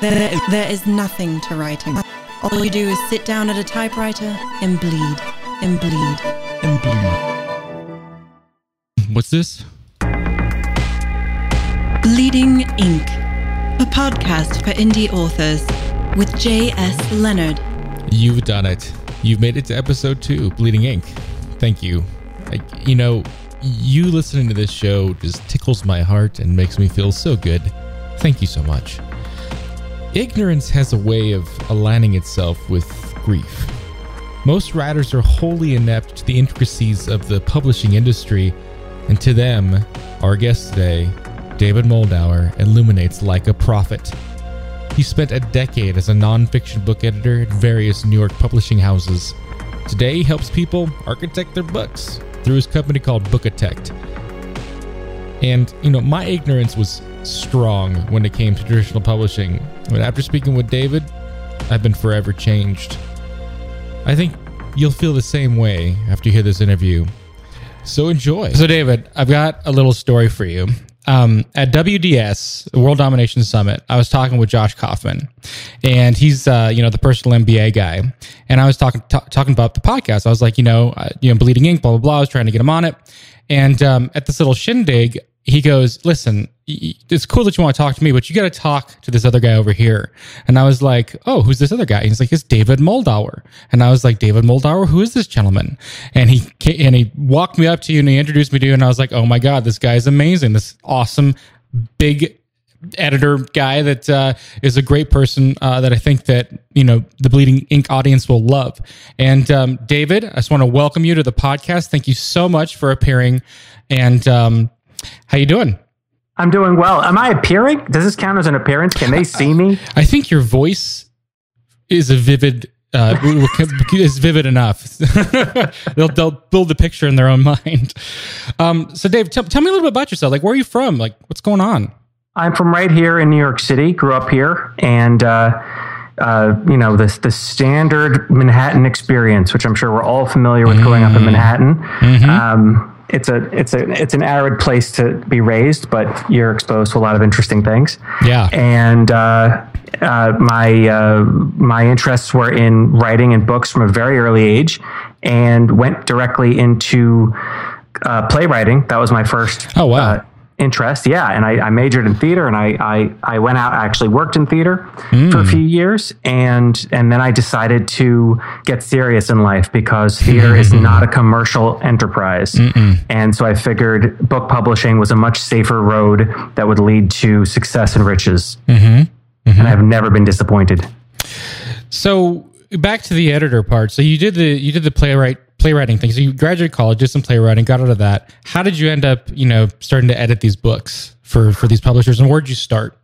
There, there is nothing to writing. All you do is sit down at a typewriter and bleed, and bleed, and bleed. What's this? Bleeding Ink, a podcast for indie authors with J.S. Leonard. You've done it. You've made it to episode two, Bleeding Ink. Thank you. I, you know, you listening to this show just tickles my heart and makes me feel so good. Thank you so much. Ignorance has a way of aligning itself with grief. Most writers are wholly inept to the intricacies of the publishing industry, and to them, our guest today, David Moldawer, illuminates like a prophet. He spent a decade as a nonfiction book editor at various New York publishing houses. Today, he helps people architect their books through his company called Bookitect. And, you know, my ignorance was strong when it came to traditional publishing. But after speaking with David, I've been forever changed. I think you'll feel the same way after you hear this interview. So enjoy. So, David, I've got a little story for you. Um, at WDS, World Domination Summit, I was talking with Josh Kaufman, and he's uh, you know the personal MBA guy. And I was talking t- talking about the podcast. I was like, you know, uh, you know, Bleeding Ink, blah blah blah. I was trying to get him on it, and um, at this little shindig, he goes, listen, it's cool that you want to talk to me, but you got to talk to this other guy over here. And I was like, oh, who's this other guy? And he's like, it's David Moldawer. And I was like, David Moldawer, who is this gentleman? And he and he walked me up to you and he introduced me to you, and I was like, oh my god, this guy is amazing. This awesome big editor guy that uh, is a great person uh, that I think that you know the Bleeding Ink audience will love. And um, David, I just want to welcome you to the podcast. Thank you so much for appearing. And um, how you doing? I'm doing well. Am I appearing? Does this count as an appearance? Can they see me? I think your voice is a vivid uh, is vivid enough. they'll they'll build the picture in their own mind. Um, so, Dave, t- tell me a little bit about yourself. Like, where are you from? Like, what's going on? I'm from right here in New York City. Grew up here, and uh, uh, you know the the standard Manhattan experience, which I'm sure we're all familiar with, mm. growing up in Manhattan. Mm-hmm. Um, it's a it's a it's an arid place to be raised, but you're exposed to a lot of interesting things. Yeah, and uh, uh, my uh, my interests were in writing and books from a very early age, and went directly into uh, playwriting. That was my first. Oh wow uh, interest. Yeah, and I, I, majored in theater, and I, I I went out actually worked in theater mm. for a hmm. few years, and and then I decided to get serious in life because theater is not a commercial enterprise, Mm-mm. and so I figured book publishing was a much safer road that would lead to success and riches, mm-hmm. Mm-hmm. and I've never been disappointed. So back to the editor part. So you did the you did the playwright playwriting thing. So you graduated college, did some playwriting, got out of that. How did you end up, you know, starting to edit these books for for these publishers, and where did you start?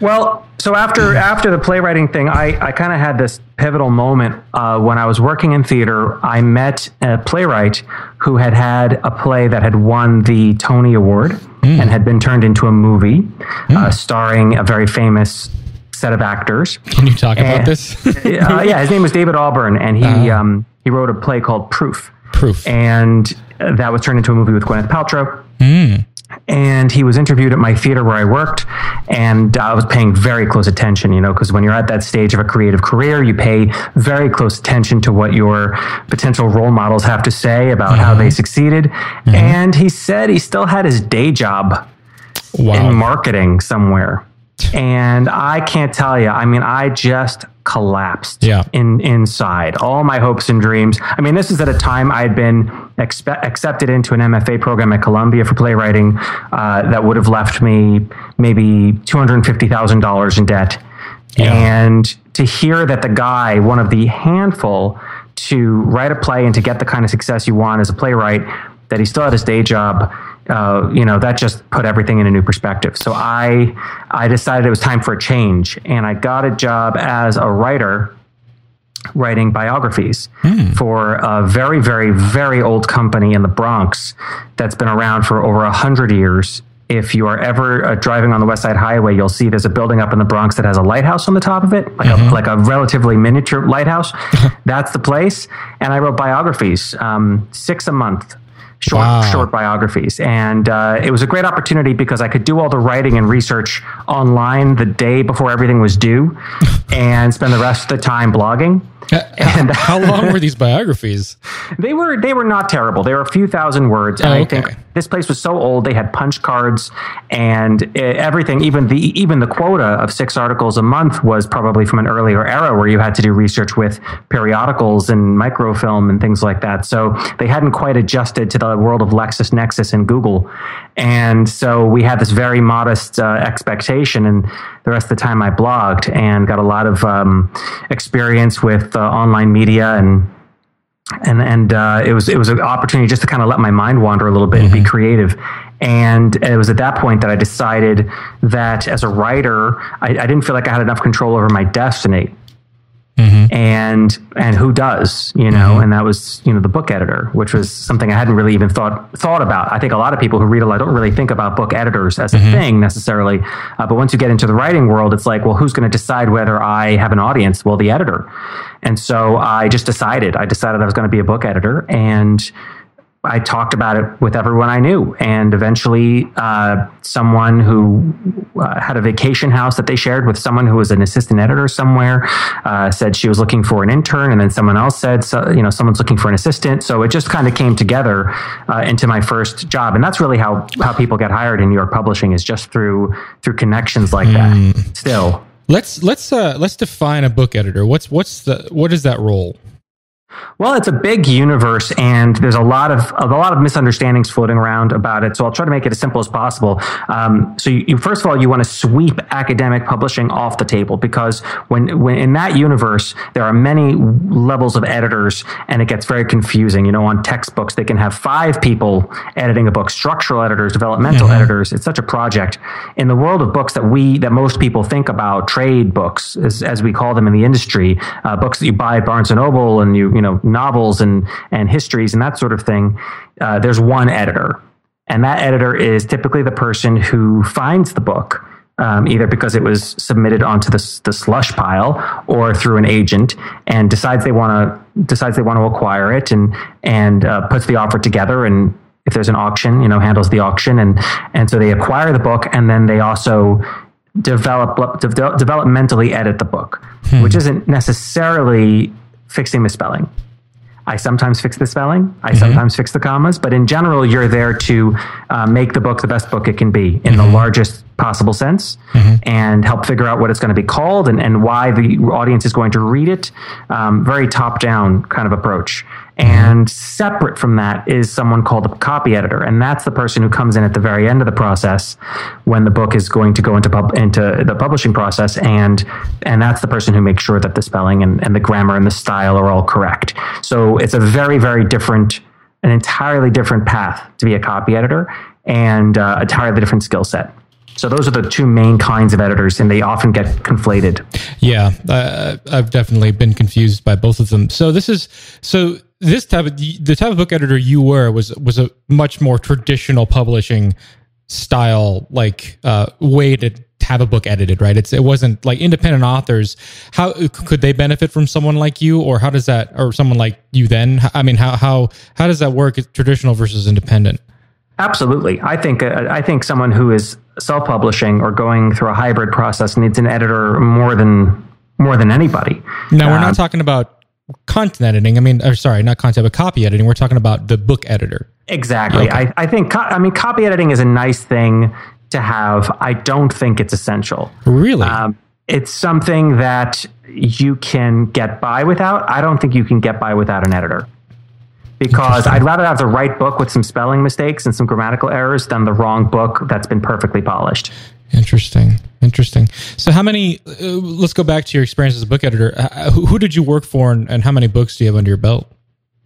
Well, so after after the playwriting thing, I, I kind of had this pivotal moment uh, when I was working in theater. I met a playwright who had had a play that had won the Tony Award mm. and had been turned into a movie mm. uh, starring a very famous set of actors. Can you talk and, about this? uh, yeah, his name was David Auburn, and he uh-huh. um, he wrote a play called Proof. Proof. And that was turned into a movie with Gwyneth Paltrow. Mm. And he was interviewed at my theater where I worked, and I was paying very close attention, you know, because when you're at that stage of a creative career, you pay very close attention to what your potential role models have to say about mm-hmm. how they succeeded. Mm-hmm. And he said he still had his day job wow. in marketing somewhere and I can't tell you. I mean, I just collapsed yeah. in inside all my hopes and dreams. I mean, this is at a time I had been expe- accepted into an MFA program at Columbia for playwriting uh, that would have left me maybe two hundred fifty thousand dollars in debt. Yeah. And to hear that the guy, one of the handful to write a play and to get the kind of success you want as a playwright, that he still had his day job uh, you know that just put everything in a new perspective. So I I decided it was time for a change, and I got a job as a writer writing biographies mm. for a very very very old company in the Bronx that's been around for over a hundred years. If you are ever uh, driving on the West Side Highway, you'll see there's a building up in the Bronx that has a lighthouse on the top of it, like, mm-hmm. a, like a relatively miniature lighthouse. That's the place. And I wrote biographies, um, six a month short wow. short biographies, and uh, it was a great opportunity because I could do all the writing and research online the day before everything was due, and spend the rest of the time blogging. And how long were these biographies? They were they were not terrible. They were a few thousand words, and Oh, I think this place was so old. They had punch cards and uh, everything. Even the even the quota of six articles a month was probably from an earlier era where you had to do research with periodicals and microfilm and things like that. So they hadn't quite adjusted to the world of LexisNexis and Google, and so we had this very modest uh, expectation. And the rest of the time, I blogged and got a lot of um, experience with uh, online media and and and uh, it was it was an opportunity just to kind of let my mind wander a little bit and be creative. And it was at that point that I decided that as a writer, I, I didn't feel like I had enough control over my destiny. Mm-hmm. And and who does, you know? Mm-hmm. And that was you know the book editor, which was something I hadn't really even thought thought about. I think a lot of people who read a lot don't really think about book editors as a mm-hmm. thing necessarily. Uh, but once you get into the writing world, it's like, well, who's going to decide whether I have an audience? Well, the editor. And so I just decided. I decided I was going to be a book editor, and I talked about it with everyone I knew, and eventually, uh, someone who uh, had a vacation house that they shared with someone who was an assistant editor somewhere uh, said she was looking for an intern, and then someone else said, so, you know, someone's looking for an assistant. So it just kind of came together uh, into my first job, and that's really how how people get hired in New York publishing is just through through connections like that. Still. Let's let's uh let's define a book editor. What's what's the what is that role? Well, it's a big universe, and there's a lot of, a lot of misunderstandings floating around about it. So I'll try to make it as simple as possible. Um, so, you, you, first of all, you want to sweep academic publishing off the table because when, when in that universe there are many levels of editors, and it gets very confusing. You know, on textbooks they can have five people editing a book, structural editors, developmental editors. It's such a project. In the world of books that we that most people think about, trade books, as, as we call them in the industry, uh, books that you buy at Barnes and Noble, and you you know novels and and histories and that sort of thing. Uh, there's one editor, and that editor is typically the person who finds the book. Um, either because it was submitted onto the, the slush pile or through an agent and decides they want to decides they want to acquire it and and uh, puts the offer together and if there's an auction you know handles the auction and and so they acquire the book and then they also develop de- developmentally edit the book which isn't necessarily fixing the spelling I sometimes fix the spelling. I sometimes fix the commas, but in general, you're there to uh, make the book the best book it can be in the largest possible sense and help figure out what it's going to be called and, and why the audience is going to read it. Um, very top down kind of approach. And separate from that is someone called a copy editor. And that's the person who comes in at the very end of the process when the book is going to go into, pub- into the publishing process. And, and that's the person who makes sure that the spelling and, and the grammar and the style are all correct. So it's a very, very different, an entirely different path to be a copy editor and uh, entirely different skill set. So those are the two main kinds of editors, and they often get conflated. Yeah, uh, I've definitely been confused by both of them. So this is so this type of the type of book editor you were was was a much more traditional publishing style, like uh, way to have a book edited, right? It's it wasn't like independent authors. How could they benefit from someone like you, or how does that, or someone like you? Then, I mean, how how how does that work? Traditional versus independent. Absolutely, I think uh, I think someone who is self-publishing or going through a hybrid process needs an editor more than more than anybody. Now we're not talking about content editing. I mean, or sorry, not content, but copy editing. We're talking about the book editor. Exactly. I, I think co- I mean copy editing is a nice thing to have. I don't think it's essential. Really? Um, it's something that you can get by without. I don't think you can get by without an editor. Because I'd rather have the right book with some spelling mistakes and some grammatical errors than the wrong book that's been perfectly polished. Interesting. Interesting. So, how many? Uh, let's go back to your experience as a book editor. Uh, who, who did you work for, and, and how many books do you have under your belt?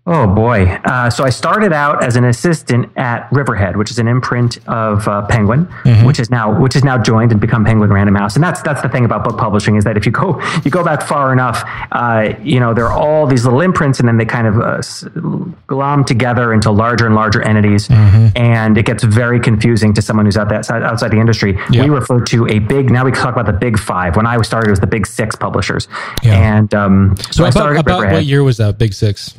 Oh boy! Uh, so I started out as an assistant at Riverhead, which is an imprint of uh, Penguin, which is now which is now joined and become Penguin Random House. And that's that's the thing about book publishing is that if you go you go back far enough, uh, you know there are all these little imprints, and then they kind of uh, glom together into larger and larger entities, and it gets very confusing to someone who's out that outside, the industry. Yeah. We refer to a big. Now we talk about the big five. When I started, it was the big six publishers, Yeah. and um, so, So, I started at about Riverhead. what year was that? Big Six.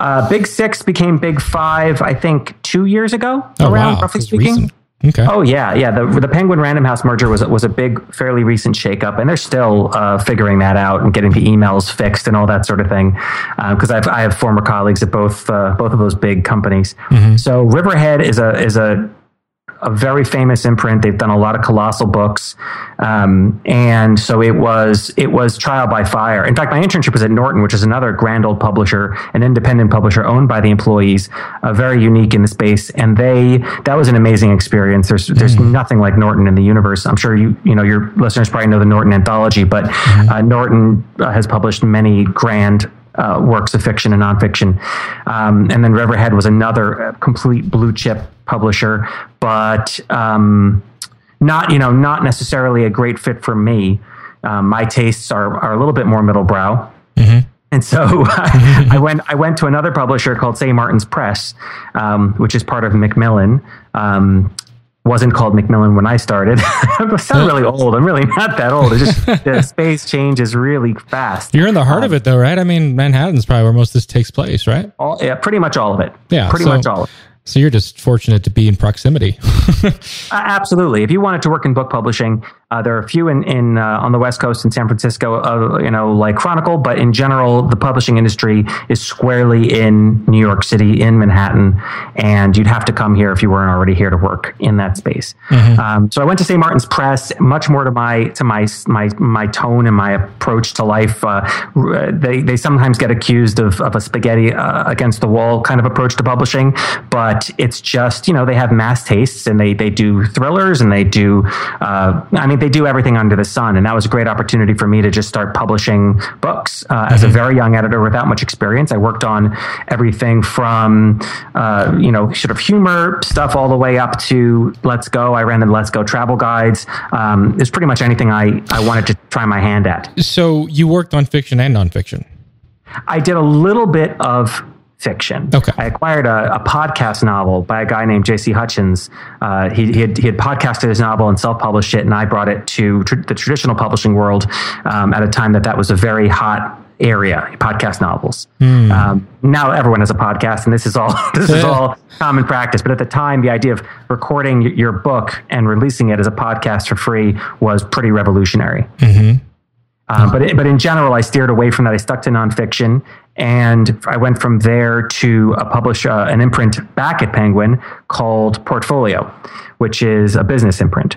Uh, Big Six became Big Five, I think, two years ago, Oh, around wow. roughly speaking. recent. Okay. Oh yeah, yeah. The the Penguin Random House merger was was a big, fairly recent shakeup, and they're still uh, figuring that out and getting the emails fixed and all that sort of thing. Because I've I have former colleagues at both uh, both of those big companies. So Riverhead is a is a a very famous imprint. They've done a lot of colossal books, um, and so it was it was trial by fire. In fact, my internship was at Norton, which is another grand old publisher, an independent publisher owned by the employees, uh, very unique in the space. And they that was an amazing experience. There's there's nothing like Norton in the universe. I'm sure you you know your listeners probably know the Norton anthology, but uh, Norton uh, has published many grand uh, works of fiction and nonfiction. Um, and then Riverhead was another uh, complete blue chip publisher, but um, not you know not necessarily a great fit for me. Um, my tastes are are a little bit more middle brow. And so I, I went. I went to another publisher called St. Martin's Press, um, which is part of Macmillan. Um, wasn't called Macmillan when I started. I sound really old. I'm really not that old. It's just the space changes really fast. You're in the heart of it, though, right? I mean, Manhattan's probably where most of this takes place, right? All, yeah, pretty much all of it. Yeah, pretty so- much all of it. So you're just fortunate to be in proximity. Uh, absolutely. If you wanted to work in book publishing, uh, there are a few in, in uh, on the West Coast in San Francisco, uh, you know, like Chronicle. But in general, the publishing industry is squarely in New York City, in Manhattan, and you'd have to come here if you weren't already here to work in that space. Um, so I went to St. Martin's Press, much more to my to my my my tone and my approach to life. Uh, they they sometimes get accused of of a spaghetti uh, against the wall kind of approach to publishing, but it's just you know they have mass tastes and they they do thrillers and they do uh, I mean they do everything under the sun, and that was a great opportunity for me to just start publishing books uh, as a very young editor without much experience. I worked on everything from uh, you know sort of humor stuff all the way up to Let's Go. I ran the Let's Go travel guides. Um, it's pretty much anything I I wanted to try my hand at. so you worked on fiction and nonfiction. I did a little bit of fiction. Okay. I acquired a, a podcast novel by a guy named J.C. Hutchins. Uh, he, he, had, he had podcasted his novel and self published it, and I brought it to tr- the traditional publishing world um, at a time that that was a very hot area podcast novels um, now everyone has a podcast and this is all this is all common practice but at the time the idea of recording your book and releasing it as a podcast for free was pretty revolutionary um, but it, but in general, I steered away from that. I stuck to nonfiction, and I went from there to a publish uh, an imprint back at Penguin called Portfolio, which is a business imprint.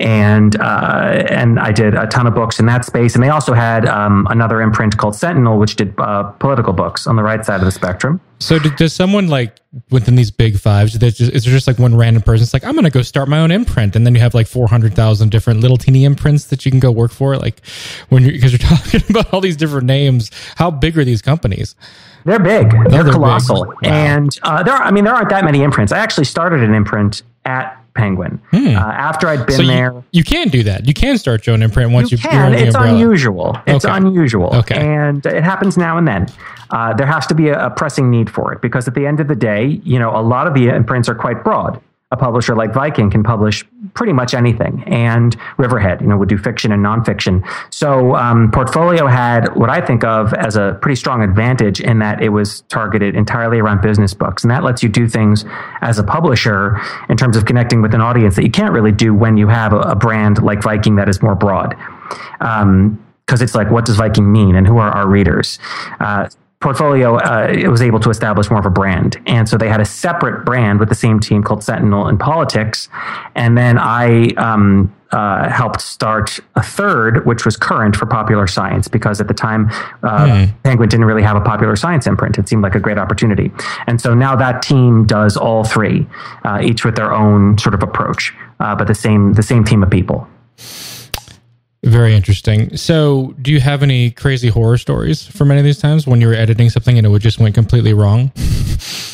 And uh, and I did a ton of books in that space, and they also had um, another imprint called Sentinel, which did uh, political books on the right side of the spectrum. So d- does someone like within these big fives? There's just, is there just like one random person? It's like I'm going to go start my own imprint, and then you have like four hundred thousand different little teeny imprints that you can go work for. Like when you're because you're talking about all these different names. How big are these companies? They're big. They're, they're big. colossal. Wow. And uh, there, are, I mean, there aren't that many imprints. I actually started an imprint at Penguin uh, after I'd been Hmm. So there. you, you can do that. You can start your own imprint once you you, you're can. It's umbrella. unusual. It's Okay. unusual. Okay. And it happens now and then. Uh, there has to be a, a pressing need for it because at the end of the day, you know, a lot of the imprints are quite broad. A publisher like Viking can publish pretty much anything, and Riverhead, you know, would do fiction and nonfiction. So um, Portfolio had what I think of as a pretty strong advantage in that it was targeted entirely around business books, and that lets you do things as a publisher in terms of connecting with an audience that you can't really do when you have a, a brand like Viking that is more broad. Um, because it's like, what does Viking mean, and who are our readers? Uh, Portfolio uh, it was able to establish more of a brand, and so they had a separate brand with the same team called Sentinel in Politics, and then I um, uh, helped start a third, which was Current for popular science, because at the time uh, Penguin didn't really have a popular science imprint. It seemed like a great opportunity, and so now that team does all three, uh, each with their own sort of approach, uh, but the same the same team of people. Very interesting. So, do you have any crazy horror stories from any of these times when you were editing something and it would just went completely wrong?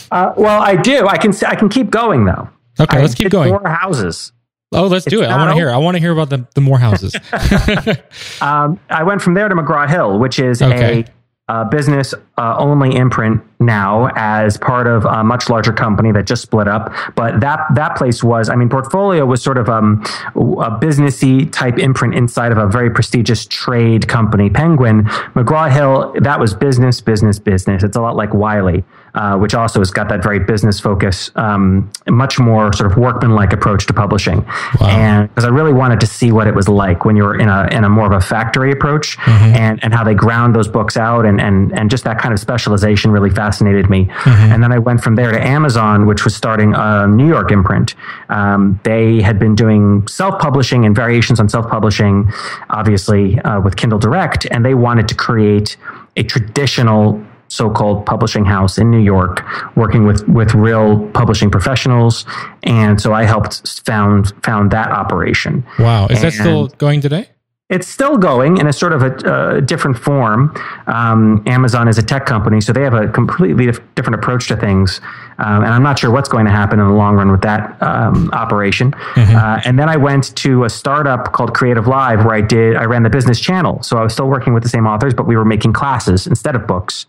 Uh, well, I do. I can I can keep going though. Okay, I let's keep going. More houses. Oh, let's do It's it. I want to hear. I want to hear about the the more houses. Um, I went from there to McGraw Hill, which is Okay. a, uh business uh, only imprint now as part of a much larger company that just split up. But that that place was, I mean, Portfolio was sort of um, a businessy type imprint inside of a very prestigious trade company, Penguin. McGraw Hill, that was business, business, business. It's a lot like Wiley. Uh, which also has got that very business focus, um, much more sort of workman-like approach to publishing. Wow. And because I really wanted to see what it was like when you're in a in a more of a factory approach, mm-hmm. and and how they ground those books out, and and and just that kind of specialization really fascinated me. Mm-hmm. And then I went from there to Amazon, which was starting a New York imprint. Um, they had been doing self-publishing and variations on self-publishing, obviously uh, with Kindle Direct, and they wanted to create a traditional so-called publishing house in New York, working with with real publishing professionals, and so I helped found found that operation. Wow, is and that still going today? It's still going in a sort of a, a different form. Um, Amazon is a tech company, so they have a completely different approach to things. Um, and I'm not sure what's going to happen in the long run with that um, operation. Mm-hmm. Uh, and then I went to a startup called Creative Live, where I did I ran the business channel. So I was still working with the same authors, but we were making classes instead of books.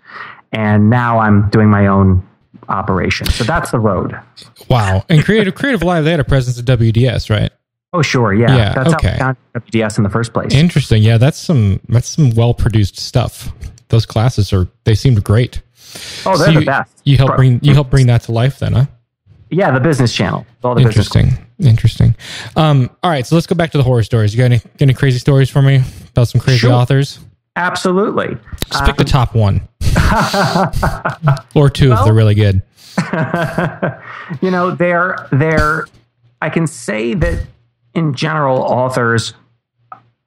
And now I'm doing my own operation. So that's the road. Wow! And Creative Creative Live, they had a presence at WDS, right? Oh, sure. Yeah. yeah that's okay. how we found WDS in the first place. Interesting. Yeah, that's some that's some well produced stuff. Those classes are they seemed great. Oh, they're so the best. You help bring you help bring that to life then, huh? Yeah, the business channel. All the Interesting. Interesting. Um, all right, so let's go back to the horror stories. You got any, any crazy stories for me about some crazy sure. authors? Absolutely. Just pick um, the top one. or two well, if they're really good. you know, they're they're I can say that in general, authors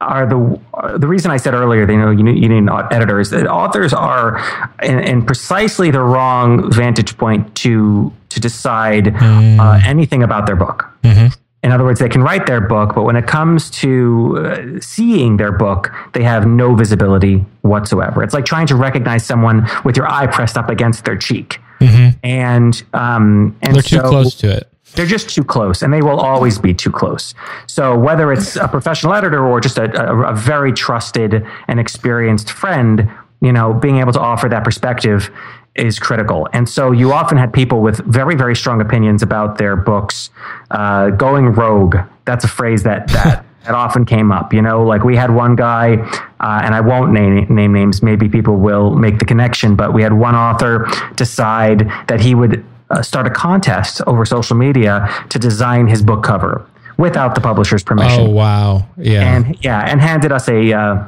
are the the reason I said earlier, they know, you need, you need editors. That authors are in, in, precisely the wrong vantage point to to decide mm. uh, anything about their book. Mm-hmm. In other words, they can write their book, but when it comes to uh, seeing their book, they have no visibility whatsoever. It's like trying to recognize someone with your eye pressed up against their cheek, mm-hmm. and um, and they're so, too close to it they're just too close and they will always be too close. So whether it's a professional editor or just a, a, a, very trusted and experienced friend, you know, being able to offer that perspective is critical. And so you often had people with very, very strong opinions about their books uh, going rogue. That's a phrase that, that, that often came up. You know, like we had one guy, uh, and I won't name, name names, maybe people will make the connection, but we had one author decide that he would uh, start a contest over social media to design his book cover without the publisher's permission. Oh wow! Yeah, and yeah, and handed us a uh,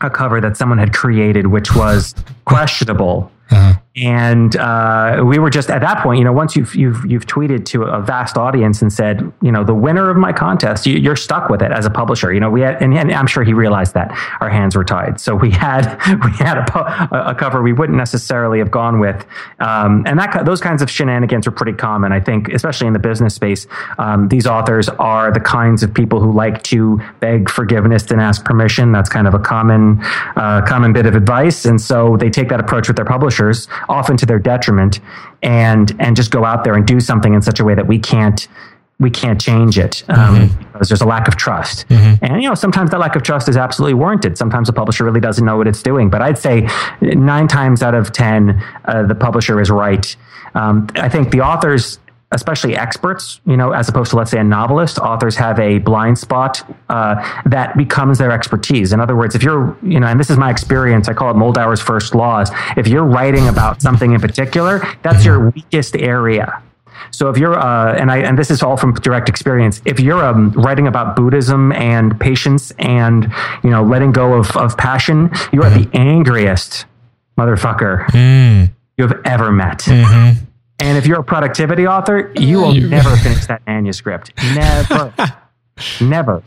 a cover that someone had created, which was questionable. Uh-huh. And uh, we were just at that point, you know, once you've you've you've tweeted to a vast audience and said, you know, the winner of my contest, you, are stuck with it as a publisher. You know, we had, and, and, I'm sure he realized that our hands were tied. So we had we had a, a cover we wouldn't necessarily have gone with, um, and that those kinds of shenanigans are pretty common. I think, especially in the business space, um, these authors are the kinds of people who like to beg forgiveness and ask permission. That's kind of a common uh, common bit of advice, and so they take that approach with their publishers often to their detriment, and and just go out there and do something in such a way that we can't we can't change it um, mm-hmm. because there's a lack of trust. Mm-hmm. And you know, sometimes that lack of trust is absolutely warranted. Sometimes the publisher really doesn't know what it's doing. But I'd say nine times out of ten, uh, the publisher is right. Um, I think the authors especially experts, you know, as opposed to let's say a novelist, authors have a blind spot uh, that becomes their expertise. In other words, if you're, you know, and this is my experience, I call it Moldawer's first laws. If you're writing about something in particular, that's your weakest area. So if you're, uh, and I, and this is all from direct experience. If you're um, writing about Buddhism and patience and you know letting go of of passion, you are the angriest motherfucker mm. you have ever met. Mm-hmm. And if you're a productivity author, you will never finish that manuscript. Never. never.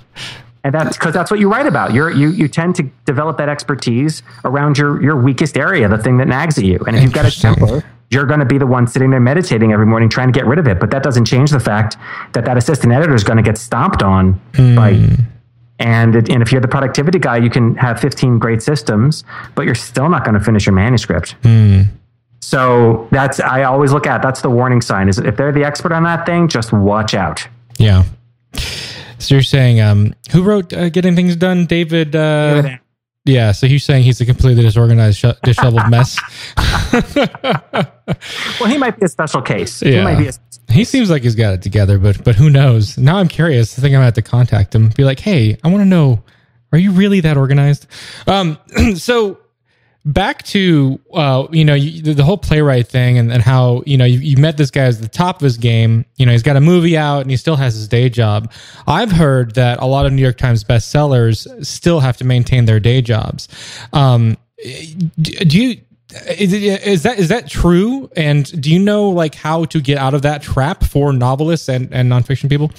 And that's because that's what you write about. You're, you you tend to develop that expertise around your your weakest area, the thing that nags at you. And if you've got a temper, you're going to be the one sitting there meditating every morning trying to get rid of it. But that doesn't change the fact that that assistant editor is going to get stomped on mm. by. And, it, and if you're the productivity guy, you can have 15 great systems, but you're still not going to finish your manuscript. Mm. So that's I always look at that's the warning sign is if they're the expert on that thing, just watch out. Yeah. So you're saying um, who wrote uh, Getting Things Done? David. Uh, David Yeah, so he's saying he's a completely disorganized, sh- disheveled mess. well, he might be a special case. Yeah. He might be a he seems like he's got it together, but but who knows? Now I'm curious. I think I'm gonna have to contact him. Be like, hey, I want to know, are you really that organized? Um, so back to uh, you know you, the whole playwright thing and, and how you know you, you met this guy at the top of his game. You know he's got a movie out and he still has his day job. I've heard that a lot of New York Times bestsellers still have to maintain their day jobs. Um, do you? Is, is that is that true? And do you know like how to get out of that trap for novelists and, and nonfiction people?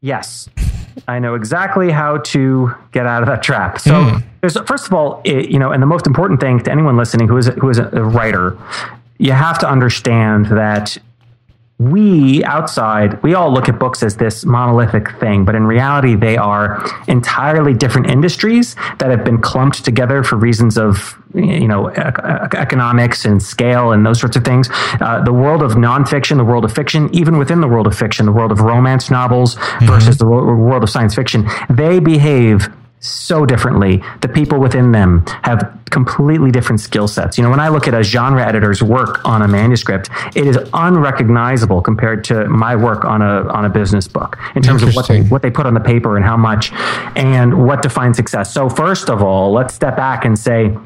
Yes, I know exactly how to get out of that trap. So, mm. there's first of all, it, you know, and the most important thing to anyone listening who is who is a writer, you have to understand that we outside we all look at books as this monolithic thing but in reality they are entirely different industries that have been clumped together for reasons of you know economics and scale and those sorts of things uh, the world of nonfiction the world of fiction even within the world of fiction the world of romance novels mm-hmm. versus the world of science fiction they behave so differently. The people within them have completely different skill sets. You know, when I look at a genre editor's work on a manuscript, it is unrecognizable compared to my work on a on a business book in terms of what they what they put on the paper and how much and what defines success. So first of all, let's step back and say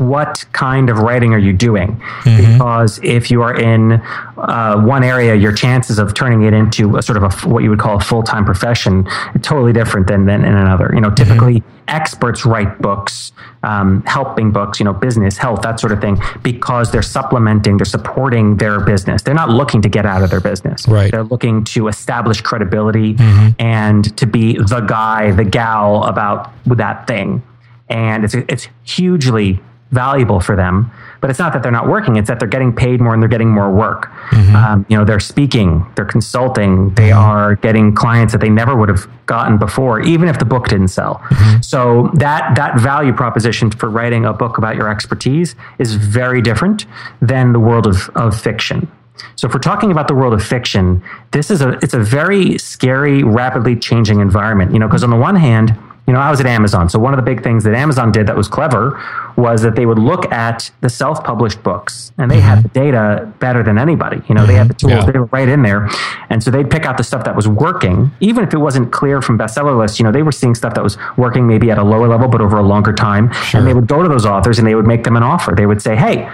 what kind of writing are you doing? Mm-hmm. Because if you are in uh, one area, your chances of turning it into a sort of a, what you would call a full time profession totally different than, than in another. You know, typically mm-hmm. experts write books, um, helping books, you know, business, health, that sort of thing, because they're supplementing, they're supporting their business. They're not looking to get out of their business. Right. They're looking to establish credibility mm-hmm. and to be the guy, the gal about that thing. And it's it's hugely valuable for them. But it's not that they're not working; it's that they're getting paid more and they're getting more work. Mm-hmm. Um, you know, they're speaking, they're consulting, they mm-hmm. are getting clients that they never would have gotten before, even if the book didn't sell. Mm-hmm. So that that value proposition for writing a book about your expertise is very different than the world of, of fiction. So if we're talking about the world of fiction, this is a it's a very scary, rapidly changing environment. You know, because on the one hand you know, I was at Amazon. So one of the big things that Amazon did that was clever was that they would look at the self-published books and they mm-hmm. had the data better than anybody. You know, mm-hmm. they had the tools, yeah. they were right in there. And so they'd pick out the stuff that was working, even if it wasn't clear from bestseller lists, you know, they were seeing stuff that was working maybe at a lower level, but over a longer time. Sure. And they would go to those authors and they would make them an offer. They would say, Hey,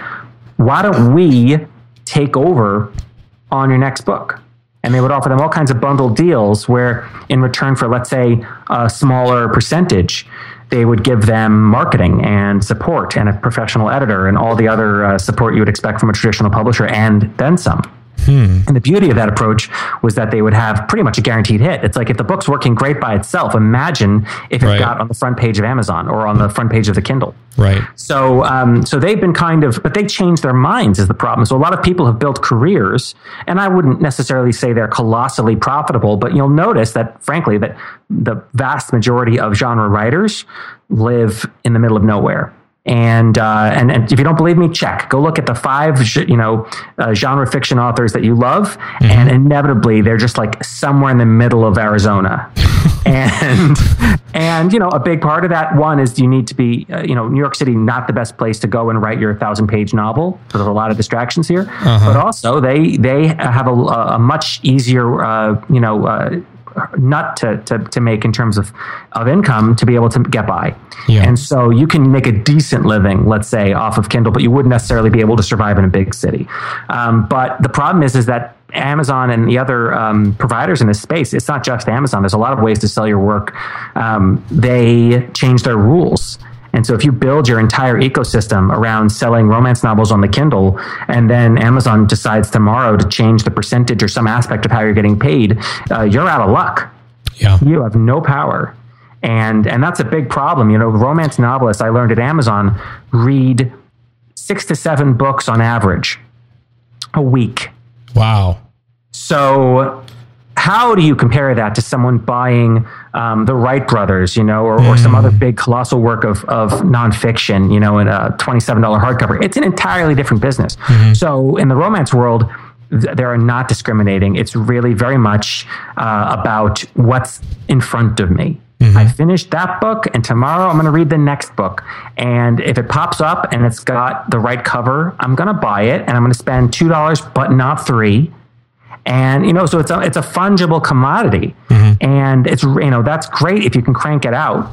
why don't we take over on your next book? and they would offer them all kinds of bundled deals where in return for let's say a smaller percentage they would give them marketing and support and a professional editor and all the other uh, support you would expect from a traditional publisher and then some Hmm. And the beauty of that approach was that they would have pretty much a guaranteed hit. It's like if the book's working great by itself, imagine if it right. got on the front page of Amazon or on the front page of the Kindle. Right. So, um, so they've been kind of, but they changed their minds is the problem. So a lot of people have built careers, and I wouldn't necessarily say they're colossally profitable, but you'll notice that, frankly, that the vast majority of genre writers live in the middle of nowhere. And, uh, and and if you don't believe me, check. Go look at the five you know uh, genre fiction authors that you love, mm-hmm. and inevitably they're just like somewhere in the middle of Arizona. and and you know a big part of that one is you need to be uh, you know New York City not the best place to go and write your thousand page novel. There's a lot of distractions here, uh-huh. but also they they have a, a much easier uh, you know uh, nut to, to, to make in terms of, of income to be able to get by. Yeah. And so you can make a decent living, let's say, off of Kindle, but you wouldn't necessarily be able to survive in a big city. Um, but the problem is, is that Amazon and the other um, providers in this space, it's not just Amazon. There's a lot of ways to sell your work. Um, they change their rules. And so if you build your entire ecosystem around selling romance novels on the Kindle, and then Amazon decides tomorrow to change the percentage or some aspect of how you're getting paid, uh, you're out of luck. Yeah. You have no power. And, and that's a big problem. You know, romance novelists, I learned at Amazon, read six to seven books on average a week. Wow. So how do you compare that to someone buying um, the Wright brothers, you know, or, mm. or, some other mm. big colossal work of, of nonfiction, you know, in a $27 hardcover? It's an entirely different business. Mm-hmm. So in the romance world, they are not discriminating. It's really very much uh, about what's in front of me. Mm-hmm. I finished that book, and tomorrow I'm going to read the next book. And if it pops up and it's got the right cover, I'm going to buy it, and I'm going to spend two dollars, but not three. And you know, so it's a it's a fungible commodity, and it's you know that's great if you can crank it out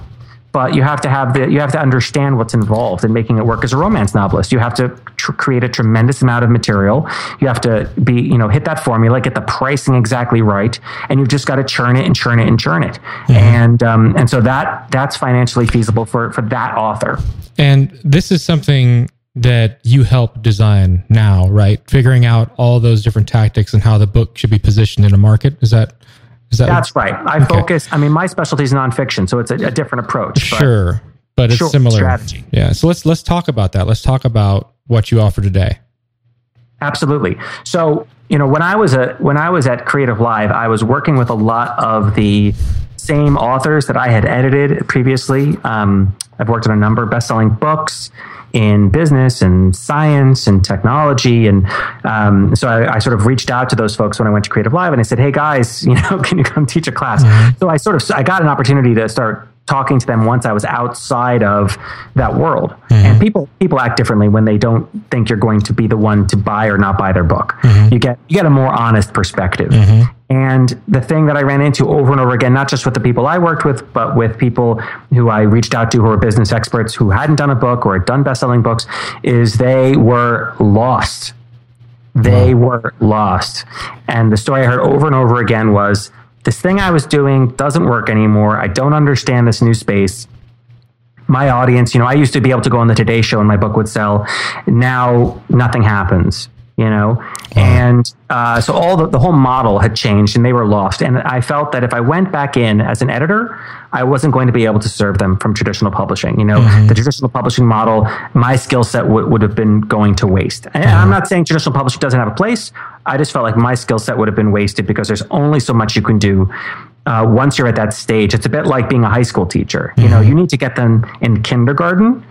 but you have to have the you have to understand what's involved in making it work. As a romance novelist you have to tr- create a tremendous amount of material. You have to be you know hit that formula get the pricing exactly right and you've just got to churn it and churn it and churn it. And um, and so that that's financially feasible for for that author. And this is something that you help design now, right? Figuring out all those different tactics and how the book should be positioned in a market. Is that is that that's right i focus i mean my specialty is nonfiction so it's a, a different approach but- sure, but it's similar. strategy. Yeah. So let's let's talk about that. Let's talk about what you offer today. Absolutely. So, you know, when I was a when I was at Creative Live, I was working with a lot of the same authors that I had edited previously. Um, I've worked on a number of best-selling books in business and science and technology, and um, so I, I sort of reached out to those folks when I went to Creative Live, and I said, "Hey guys, you know, can you come teach a class?" Mm-hmm. So I sort of I got an opportunity to start talking to them once I was outside of that world. Mm-hmm. And people people act differently when they don't think you're going to be the one to buy or not buy their book. Mm-hmm. You get you get a more honest perspective. And the thing that I ran into over and over again, not just with the people I worked with, but with people who I reached out to who were business experts who hadn't done a book or had done best-selling books, is they were lost. They were lost. And the story I heard over and over again was this thing I was doing doesn't work anymore. I don't understand this new space. My audience, you know, I used to be able to go on the Today Show and my book would sell. Now nothing happens, you know? And uh, so all the, the whole model had changed and they were lost. And I felt that if I went back in as an editor, I wasn't going to be able to serve them from traditional publishing. You know, the traditional publishing model, my skill set would would have been going to waste. And I'm not saying traditional publishing doesn't have a place. I just felt like my skill set would have been wasted because there's only so much you can do uh, once you're at that stage. It's a bit like being a high school teacher. You know, you need to get them in kindergarten.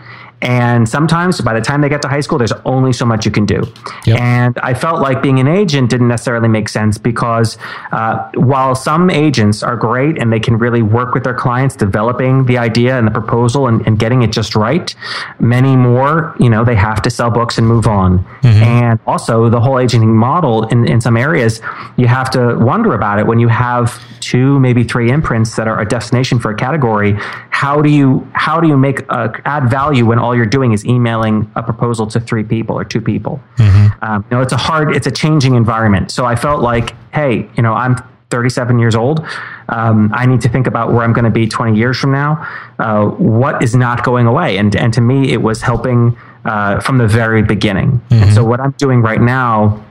And sometimes by the time they get to high school, there's only so much you can do. Yep. And I felt like being an agent didn't necessarily make sense because uh, while some agents are great and they can really work with their clients developing the idea and the proposal and, and getting it just right, many more, you know, they have to sell books and move on. And also the whole agenting model in, in some areas, you have to wonder about it when you have two, maybe three imprints that are a destination for a category. How do you how do you make uh, add value when all you're doing is emailing a proposal to three people or two people? Um, you know, it's a hard, it's a changing environment. So I felt like, hey, you know, I'm 37 years old. Um, I need to think about where I'm going to be 20 years from now. Uh, what is not going away? And and to me, it was helping uh, from the very beginning. And so what I'm doing right now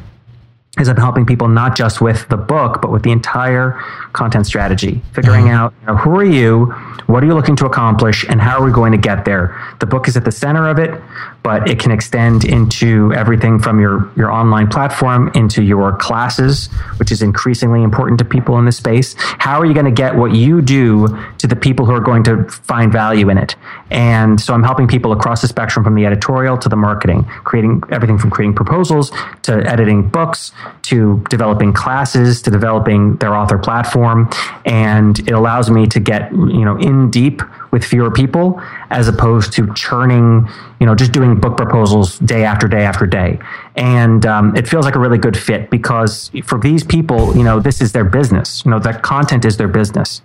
is I'm helping people not just with the book, but with the entire content strategy, figuring mm-hmm. out you know, who are you, what are you looking to accomplish, and how are we going to get there. The book is at the center of it, but it can extend into everything from your your online platform into your classes, which is increasingly important to people in this space. How are you going to get what you do to the people who are going to find value in it? And so I'm helping people across the spectrum from the editorial to the marketing, creating everything from creating proposals to editing books to developing classes to developing their author platform. And it allows me to get, you know, in deep with fewer people as opposed to churning, you know, just doing book proposals day after day after day. And um, it feels like a really good fit because for these people, you know, this is their business. You know, that content is their business.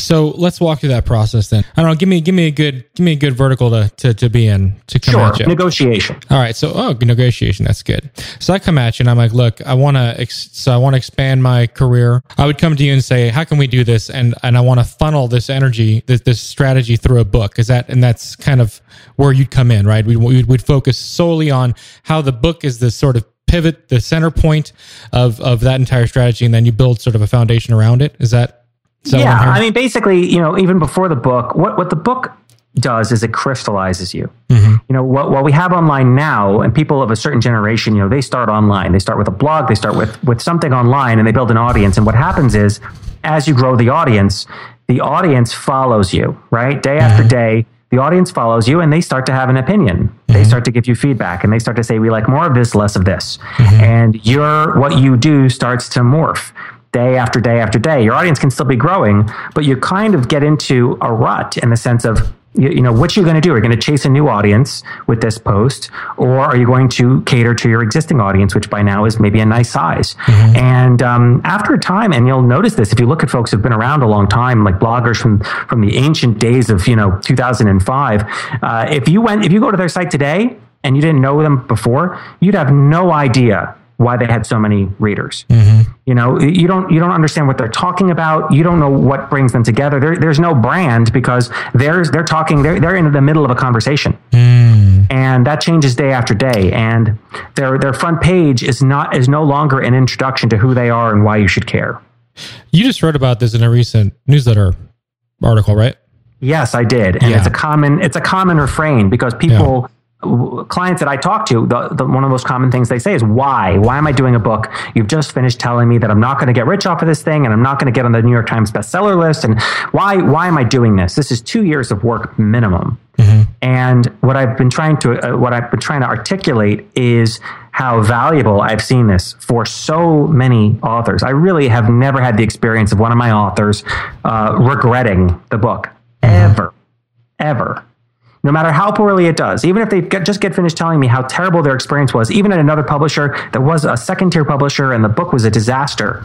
So let's walk through that process then. I don't know. Give me give me a good give me a good vertical to to, to be in to come Sure. at you. Negotiation. All right, so oh, negotiation, that's good. So I come at you and I'm like, look, I want to, ex- so I want to expand my career. I would come to you and say, how can we do this? And and I want to funnel this energy, this this strategy through a book. Is that and that's kind of where you'd come in, right? We we'd, we'd focus solely on how the book is the sort of pivot, the center point of of that entire strategy, and then you build sort of a foundation around it. Is that? What yeah, I'm? I mean, basically, you know, even before the book, what what the book does is it crystallizes you. Mm-hmm. You know, what what we have online now, and people of a certain generation, you know, they start online. They start with a blog. They start with with something online, and they build an audience. And what happens is, as you grow the audience, the audience follows you, right, day mm-hmm. after day. The audience follows you, and they start to have an opinion. They mm-hmm. start to give you feedback, and they start to say, "We like more of this, less of this." Mm-hmm. And your what you do starts to morph day after day after day. Your audience can still be growing, but you kind of get into a rut in the sense of you, you know what you're going to do. Are you going to chase a new audience with this post, or are you going to cater to your existing audience, which by now is maybe a nice size? Mm-hmm. And um, after a time, and you'll notice this if you look at folks who've been around a long time, like bloggers from from the ancient days of you know 2005. Uh, if you went, if you go to their site today and you didn't know them before, you'd have no idea why they had so many readers. Mm-hmm. You know, you don't you don't understand what they're talking about. You don't know what brings them together. There, there's no brand because they're they're talking. They're they're in the middle of a conversation, mm. and that changes day after day. And their their front page is not is no longer an introduction to who they are and why you should care. You just wrote about this in a recent newsletter article, right? Yes, I did, and yeah. it's a common it's a common refrain because people. Yeah clients that I talk to, the, the, one of the most common things they say is, why? Why am I doing a book? You've just finished telling me that I'm not going to get rich off of this thing and I'm not going to get on the New York Times bestseller list. And why, why am I doing this? This is two years of work minimum. Mm-hmm. And what I've been trying to, uh, what I've been trying to articulate is how valuable I've seen this for so many authors. I really have never had the experience of one of my authors uh, regretting the book mm-hmm. ever, ever no matter how poorly it does, even if they get, just get finished telling me how terrible their experience was, even at another publisher that was a second tier publisher and the book was a disaster,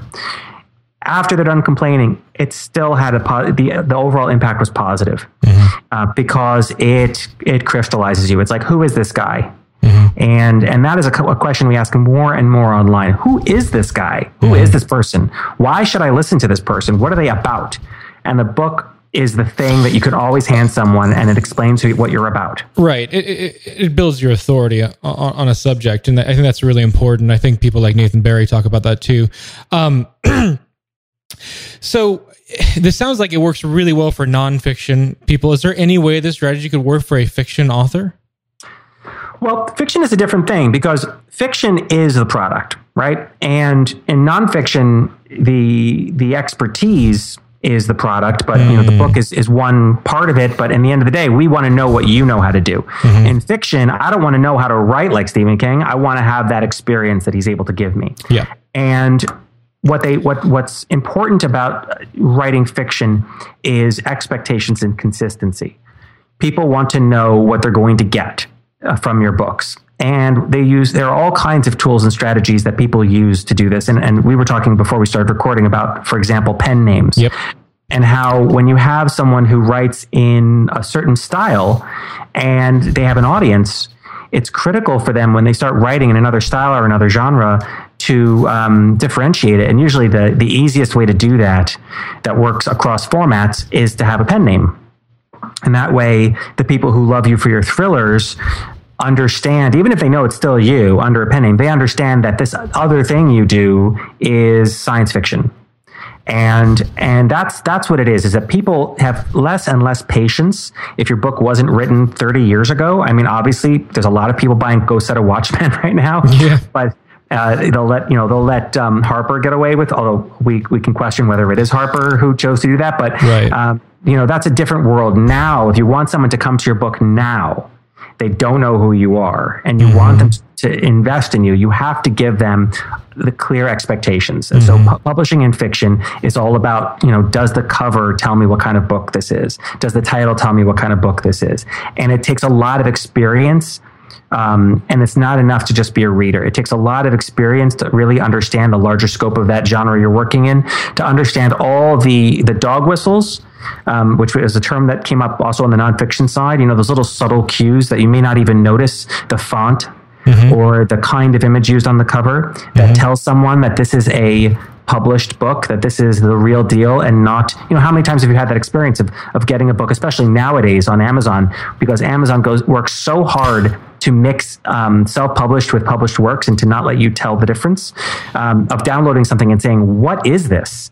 after they're done complaining, it still had a the the overall impact was positive mm-hmm. uh, because it it crystallizes you. It's like who is this guy? Mm-hmm. And and that is a, a, question we ask more and more online. Who is this guy? Who mm-hmm. is this person? Why should I listen to this person? What are they about? And the book is the thing that you can always hand someone and it explains what you're about. Right. It, it, it builds your authority on, on, a subject. And I think that's really important. I think people like Nathan Barry talk about that too. Um, so this sounds like it works really well for nonfiction people. Is there any way this strategy could work for a fiction author? Well, fiction is a different thing because fiction is the product, right? And in nonfiction, the the expertise is the product, but mm. you know the mm. book is is one part of it. But in the end of the day, we want to know what you know how to do. Mm-hmm. In fiction, I don't want to know how to write like Stephen King. I want to have that experience that he's able to give me. Yeah, and what they what what's important about writing fiction is expectations and consistency. People want to know what they're going to get uh, from your books and they use there are all kinds of tools and strategies that people use to do this. And, and we were talking before we started recording about for example pen names. Yep. and how when you have someone who writes in a certain style and they have an audience it's critical for them when they start writing in another style or another genre to um, differentiate it. And usually the, the easiest way to do that that works across formats is to have a pen name. And that way, the people who love you for your thrillers understand, even if they know it's still you under a pen name, they understand that this other thing you do is science fiction. And and that's that's what it is. Is that people have less and less patience. If your book wasn't written 30 years ago, I mean, obviously, there's a lot of people buying Go Set a Watchman right now. Yeah. But uh, they'll let you know they'll let um, Harper get away with. Although we we can question whether it is Harper who chose to do that. But right. um, you know that's a different world now. If you want someone to come to your book now, they don't know who you are and you mm-hmm. want them to invest in you you have to give them the clear expectations mm-hmm. so pu- publishing in fiction is all about you know does the cover tell me what kind of book this is does the title tell me what kind of book this is and it takes a lot of experience um, and it's not enough to just be a reader. It takes a lot of experience to really understand the larger scope of that genre you're working in, to understand all the the dog whistles um, which is a term that came up also on the nonfiction side. You know, those little subtle cues that you may not even notice the font mm-hmm. or the kind of image used on the cover that mm-hmm. tells someone that this is a published book that this is the real deal and not you know how many times have you had that experience of, of getting a book especially nowadays on amazon? Because amazon goes works so hard to mix um, self-published with published works and to not let you tell the difference um, of downloading something and saying what is this?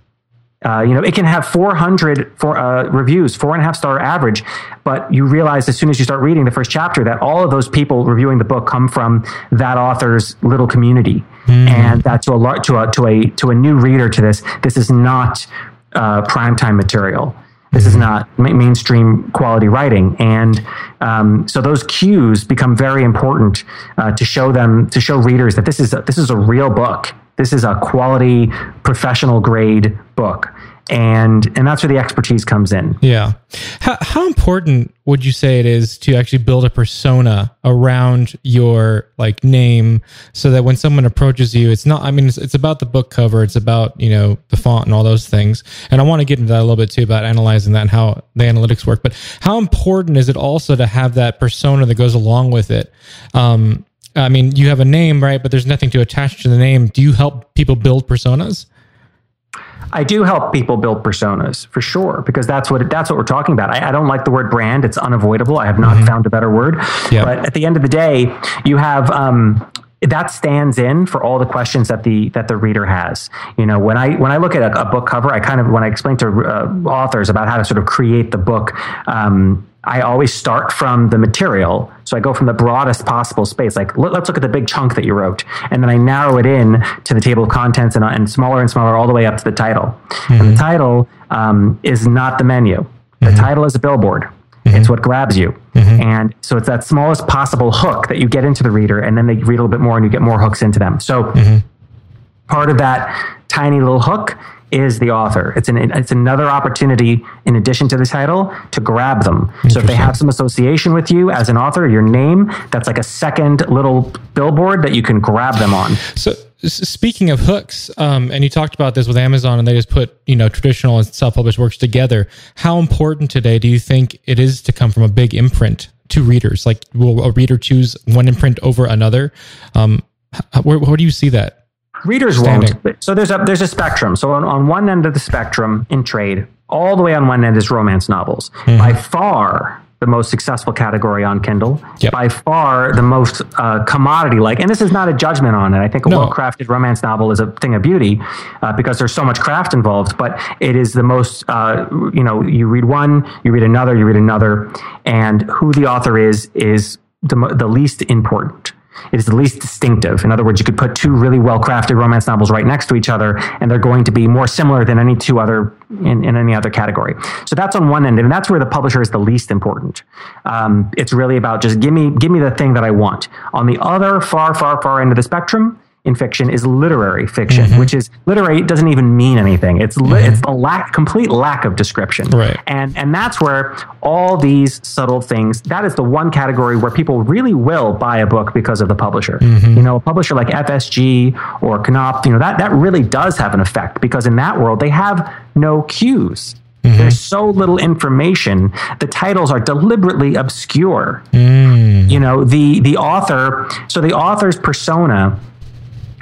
Uh, you know, it can have 400 for, uh, reviews, four and a half star average, but you realize as soon as you start reading the first chapter that all of those people reviewing the book come from that author's little community, mm. and that to a to a to a to a new reader to this, this is not uh, primetime material. This is not mainstream quality writing, and um, so those cues become very important uh, to show them to show readers that this is a, this is a real book This is a quality, professional grade book and and that's where the expertise comes in. Yeah. How how important would you say it is to actually build a persona around your like name so that when someone approaches you, it's not. I mean, it's, it's about the book cover, it's about you know the font and all those things. And I want to get into that a little bit too about analyzing that and how the analytics work. But how important is it also to have that persona that goes along with it? Um, I mean, you have a name, right? But there's nothing to attach to the name. Do you help people build personas? I do help people build personas for sure because that's what that's what we're talking about. I, I don't like the word brand; it's unavoidable. I have not mm-hmm. found a better word. Yep. But at the end of the day, you have um, that stands in for all the questions that the that the reader has. You know, when I when I look at a, a book cover, I kind of when I explain to uh, authors about how to sort of create the book. Um, I always start from the material. So I go from the broadest possible space. Like, let, us look at the big chunk that you wrote. And then I narrow it in to the table of contents and, and smaller and smaller all the way up to the title. Mm-hmm. And the mm-hmm. title um, is not the menu. The mm-hmm. title is a billboard. Mm-hmm. It's what grabs you. Mm-hmm. And so it's that smallest possible hook that you get into the reader, and then they read a little bit more and you get more hooks into them. So mm-hmm. part of that tiny little hook is the author. It's an it's another opportunity in addition to the title to grab them. So if they have some association with you as an author, your name, that's like a second little billboard that you can grab them on. So speaking of hooks, um, and you talked about this with Amazon, and they just put you know traditional and self-published works together. How important today do you think it is to come from a big imprint to readers? Like, will a reader choose one imprint over another? Um, where, where do you see that? Readers Standing. won't. So there's a there's a spectrum. So on, on one end of the spectrum in trade, all the way on one end is romance novels. Mm-hmm. By far the most successful category on Kindle. Yep. By far the most uh, commodity like, and this is not a judgment on it. I think a no. well crafted romance novel is a thing of beauty uh, because there's so much craft involved, but it is the most, uh, you know, you read one, you read another, you read another, and who the author is, is the, the least important. It is the least distinctive. In other words, you could put two really well crafted romance novels right next to each other, and they're going to be more similar than any two other in, in any other category. So that's on one end, and that's where the publisher is the least important. Um, it's really about just give me give me the thing that I want. On the other far, far, far end of the spectrum, in fiction is literary fiction, mm-hmm. which is literary doesn't even mean anything. It's li- mm-hmm. it's a lack complete lack of description. Right. And and that's where all these subtle things. That is the one category where people really will buy a book because of the publisher. Mm-hmm. You know, a publisher like FSG or Knopf, you know, that that really does have an effect because in that world they have no cues. Mm-hmm. There's so little information. The titles are deliberately obscure. Mm. You know, the the author. So the author's persona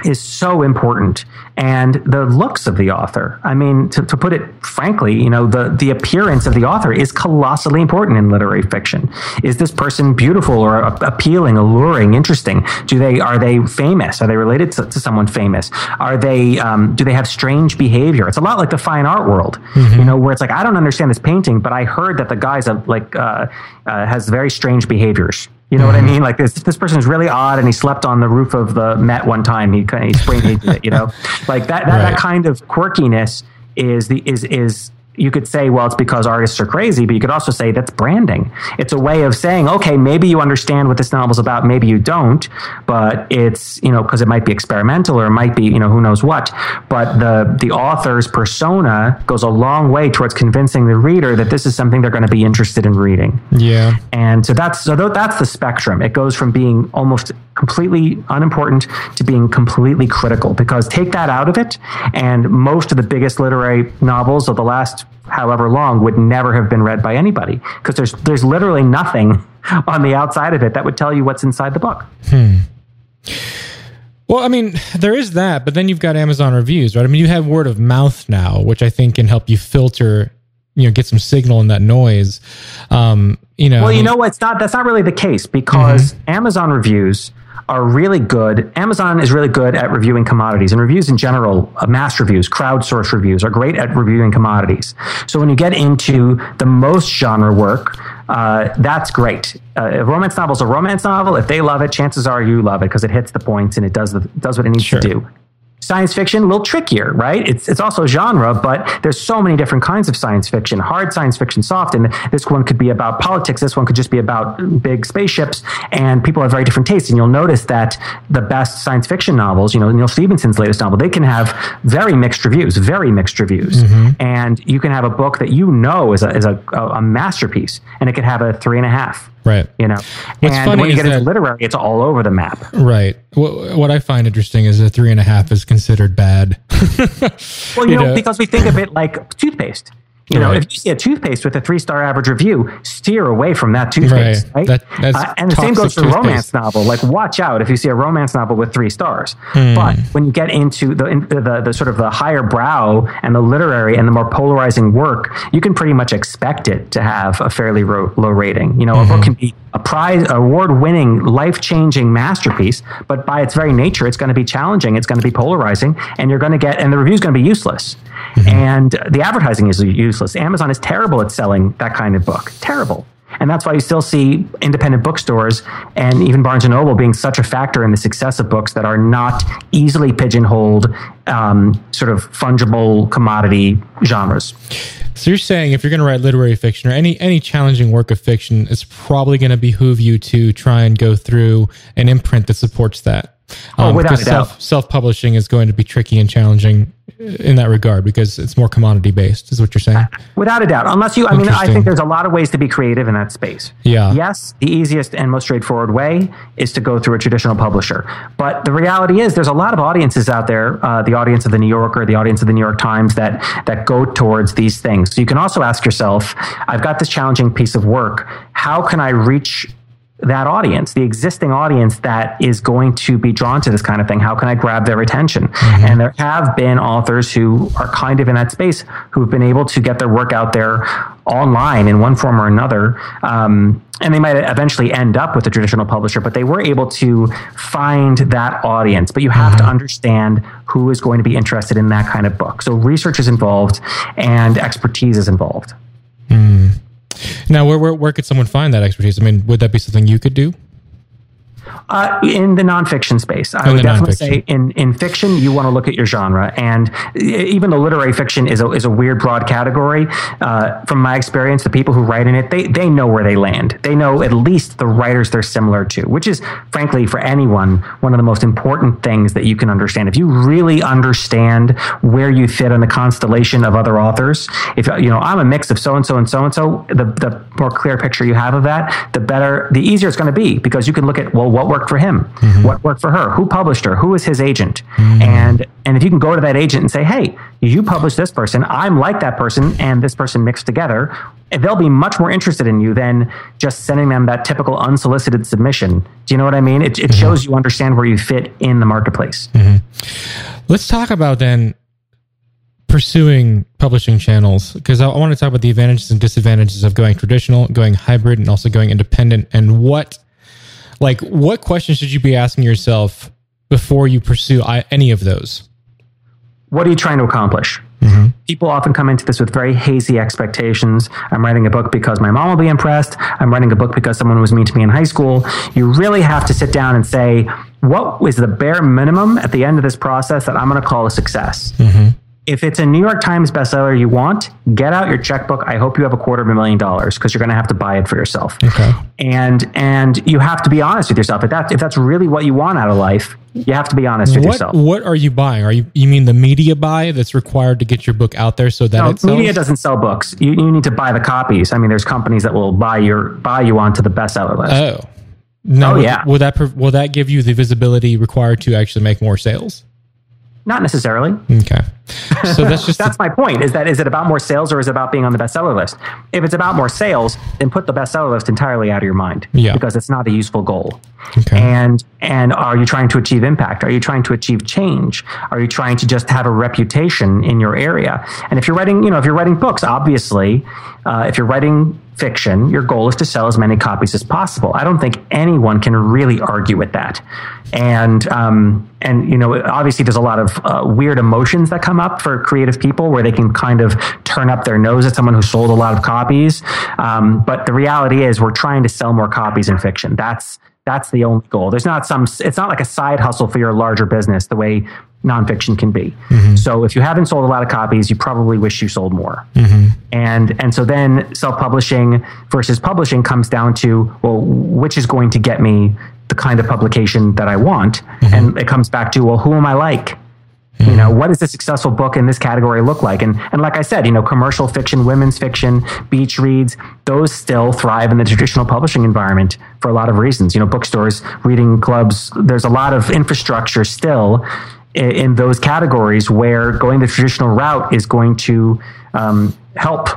is so important and the looks of the author. I mean to, to put it frankly you know the, the appearance of the author is colossally important in literary fiction. Is this person beautiful or appealing alluring interesting? Do they are they famous? Are they related to, to someone famous? Are they um, do they have strange behavior? It's a lot like the fine art world mm-hmm. you know where it's like i don't understand this painting but i heard that the guy's a, like uh, uh, has very strange behaviors you know mm-hmm. what I mm-hmm. mean? Like this, this person is really odd, and he slept on the roof of the Met one time. He he sprained it. You know, like that that, right. that kind of quirkiness is the is is you could say, well, it's because artists are crazy, but you could also say that's branding. It's a way of saying, okay, maybe you understand what this novel's about, maybe you don't, but it's, you know, because it might be experimental or it might be, you know, who knows what. But the the author's persona goes a long way towards convincing the reader that this is something they're going to be interested in reading. Yeah. And so that's so that's the spectrum. It goes from being almost completely unimportant to being completely critical because take that out of it and most of the biggest literary novels of the last however long would never have been read by anybody because there's there's literally nothing on the outside of it that would tell you what's inside the book. Hmm. Well, I mean, there is that, but then you've got Amazon reviews, right? I mean, you have word of mouth now, which I think can help you filter, you know, get some signal in that noise. Um, you know, well, you know what? It's not. That's not really the case because mm-hmm. Amazon reviews are really good. Amazon is really good at reviewing commodities and reviews in general, uh, mass reviews, crowdsource reviews are great at reviewing commodities. So when you get into the most genre work, uh, that's great. Uh, if romance novel is a romance novel, if they love it, chances are you love it because it hits the points and it does the, does what it needs sure. to do. Science fiction, a little trickier, right? It's it's also genre, but there's so many different kinds of science fiction. Hard science fiction, soft, and this one could be about politics. This one could just be about big spaceships, and people have very different tastes. And you'll notice that the best science fiction novels, you know, Neal Stephenson's latest novel, they can have very mixed reviews, very mixed reviews, mm-hmm. and you can have a book that you know is a is a, a masterpiece, and it could have a three and a half Right. You know, What's and funny when you get into that- literary, it's all over the map. Right. What, what I find interesting is a three and a half is considered bad. Well, you, You know, know- because we think of it like toothpaste. You know, Right. if you see a toothpaste with a three star average review, steer away from that toothpaste. Right. Right. That- that's Uh, and the same goes for romance novel. Like, watch out if you see a romance novel with three stars. Hmm. But when you get into the, in, the the sort of the higher brow and the literary and the more polarizing work, you can pretty much expect it to have a fairly ro- low rating. You know, a Mm-hmm. book can be a prize award winning, life changing masterpiece, but by its very nature, it's going to be challenging. It's going to be polarizing, and you're going to get, and the review is going to be useless. Mm-hmm. And the advertising is useless. Amazon is terrible at selling that kind of book. Terrible. And that's why you still see independent bookstores and even Barnes and Noble being such a factor in the success of books that are not easily pigeonholed, um, sort of fungible commodity genres. So you're saying if you're going to write literary fiction or any any challenging work of fiction, it's probably going to behoove you to try and go through an imprint that supports that. Oh, without because a doubt. self self publishing is going to be tricky and challenging in that regard because it's more commodity based. Is what you're saying? Without a doubt. Unless you, I mean, I think there's a lot of ways to be creative in that space. Yeah. Yes, the easiest and most straightforward way is to go through a traditional publisher. But the reality is, there's a lot of audiences out there, uh, the audience of the New Yorker, the audience of the New York Times, that that go towards these things. So you can also ask yourself, I've got this challenging piece of work. How can I reach that audience, the existing audience that is going to be drawn to this kind of thing. How can I grab their attention? Mm-hmm. And there have been authors who are kind of in that space who've been able to get their work out there online in one form or another. Um, and they might eventually end up with a traditional publisher, but they were able to find that audience. But you have to mm-hmm. understand who is going to be interested in that kind of book. So research is involved and expertise is involved. Hmm. Now, where, where where could someone find that expertise? I mean, would that be something you could do? Uh, in the nonfiction space, I In would definitely say in, in fiction, you want to look at your genre. And even though literary fiction is a, is a weird, broad category, uh, from my experience, the people who write in it, they, they know where they land. They know at least the writers they're similar to, which is, frankly, for anyone, one of the most important things that you can understand. If you really understand where you fit in the constellation of other authors, if, you know, I'm a mix of so and so and so and so, the, the more clear picture you have of that, the better, the easier it's going to be because you can look at, well, what worked for him? Mm-hmm. What worked for her? Who published her? Who was his agent? Mm-hmm. And and if you can go to that agent and say, hey, you published this person, I'm like that person, and this person mixed together, they'll be much more interested in you than just sending them that typical unsolicited submission. Do you know what I mean? It, it mm-hmm. shows you understand where you fit in the marketplace. Let's talk about then pursuing publishing channels because I, I want to talk about the advantages and disadvantages of going traditional, going hybrid, and also going independent. And what, like, what questions should you be asking yourself before you pursue any of those? what are you trying to accomplish? Mm-hmm. People often come into this with very hazy expectations. I'm writing a book because my mom will be impressed. I'm writing a book because someone was mean to me in high school. You really have to sit down and say, what is the bare minimum at the end of this process that I'm going to call a success? Mm-hmm. If it's a New York Times bestseller you want, get out your checkbook. I hope you have a quarter of a million dollars because you're going to have to buy it for yourself. Okay. And and you have to be honest with yourself. If that if that's really what you want out of life, you have to be honest with What yourself. what are you buying? Are you you mean the media buy that's required to get your book out there so that No, it sells? media doesn't sell books. You, you need to buy the copies. I mean, there's companies that will buy your buy you onto the bestseller list. Oh, no. Oh, yeah. Will that will that give you the visibility required to actually make more sales? Not necessarily. Okay. So that's just That's my point. Is that is it about more sales or is it about being on the bestseller list? If it's about more sales, then put the bestseller list entirely out of your mind. Yeah. Because it's not a useful goal. Okay. And and are you trying to achieve impact? Are you trying to achieve change? Are you trying to just have a reputation in your area? And if you're writing, you know, if you're writing books, obviously, uh, if you're writing fiction, your goal is to sell as many copies as possible. I don't think anyone can really argue with that. And um, and you know, obviously, there's a lot of uh, weird emotions that come up for creative people where they can kind of turn up their nose at someone who sold a lot of copies. Um, but the reality is, we're trying to sell more copies in fiction. That's That's the only goal. There's not some. It's not like a side hustle for your larger business the way nonfiction can be. Mm-hmm. So if you haven't sold a lot of copies, you probably wish you sold more. Mm-hmm. And and so then self-publishing versus publishing comes down to well, which is going to get me the kind of publication that I want, mm-hmm. and it comes back to well, who am I like? You know, what does a successful book in this category look like? And and like I said, you know, commercial fiction, women's fiction, beach reads, those still thrive in the traditional publishing environment for a lot of reasons. You know, bookstores, reading clubs, there's a lot of infrastructure still in, in those categories where going the traditional route is going to um, help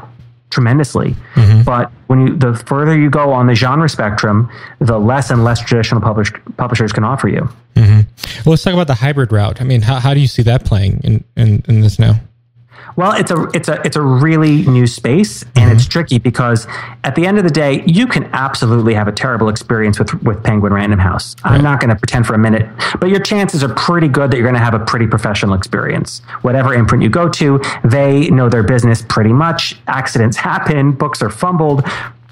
tremendously. Mm-hmm. But when you the further you go on the genre spectrum, the less and less traditional publish, publishers can offer you. Mm-hmm. Well, let's talk about the hybrid route. I mean, how, how do you see that playing in, in, in this now? Well, it's a it's a it's a really new space, and mm-hmm. it's tricky because at the end of the day, you can absolutely have a terrible experience with with Penguin Random House. Right. I'm not going to pretend for a minute, but your chances are pretty good that you're going to have a pretty professional experience. Whatever imprint you go to, they know their business pretty much. Accidents happen, books are fumbled,